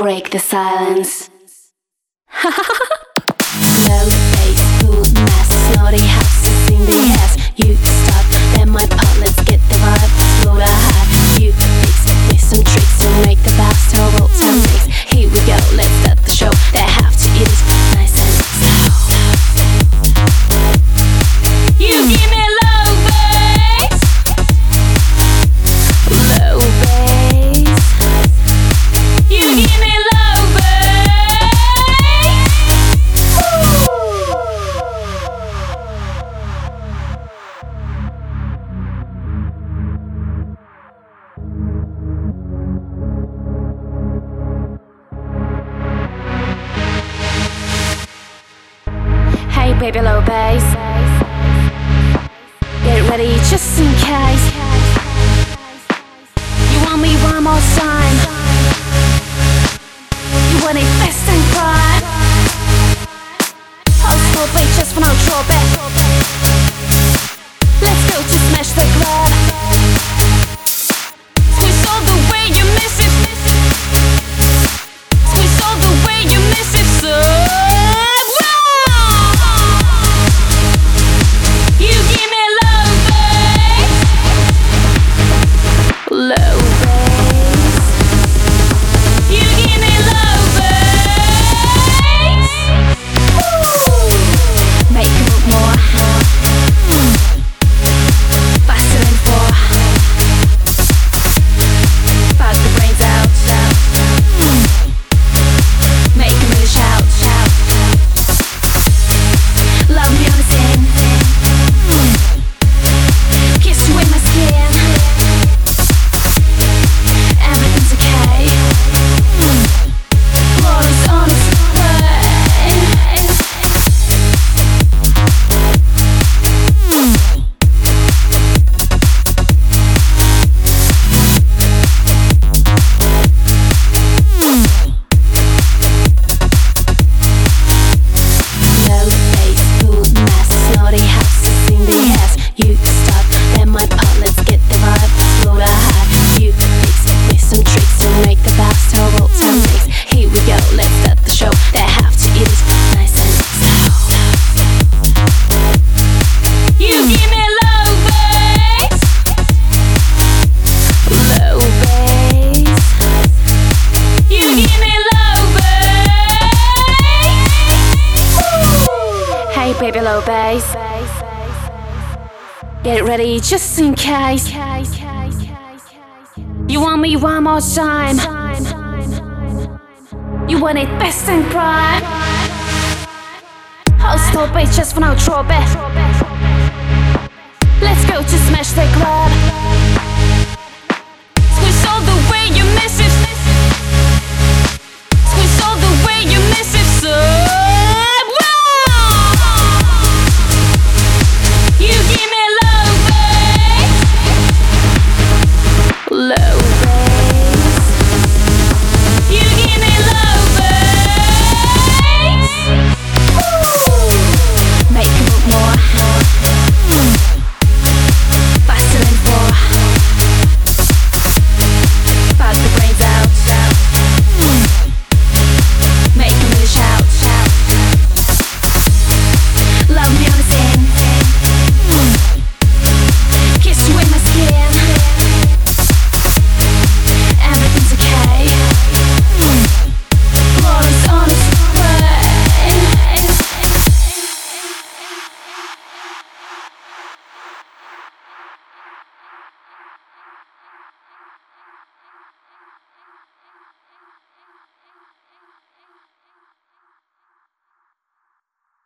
break the silence. Low face, cool mass, snotty baby, low bass. Get ready just in case. You want me one more time? You want it fast and quiet? I'll just when I drop. Get ready just in case. You want me one more time. You want it best in prime. I'll stop it just for now, drop it.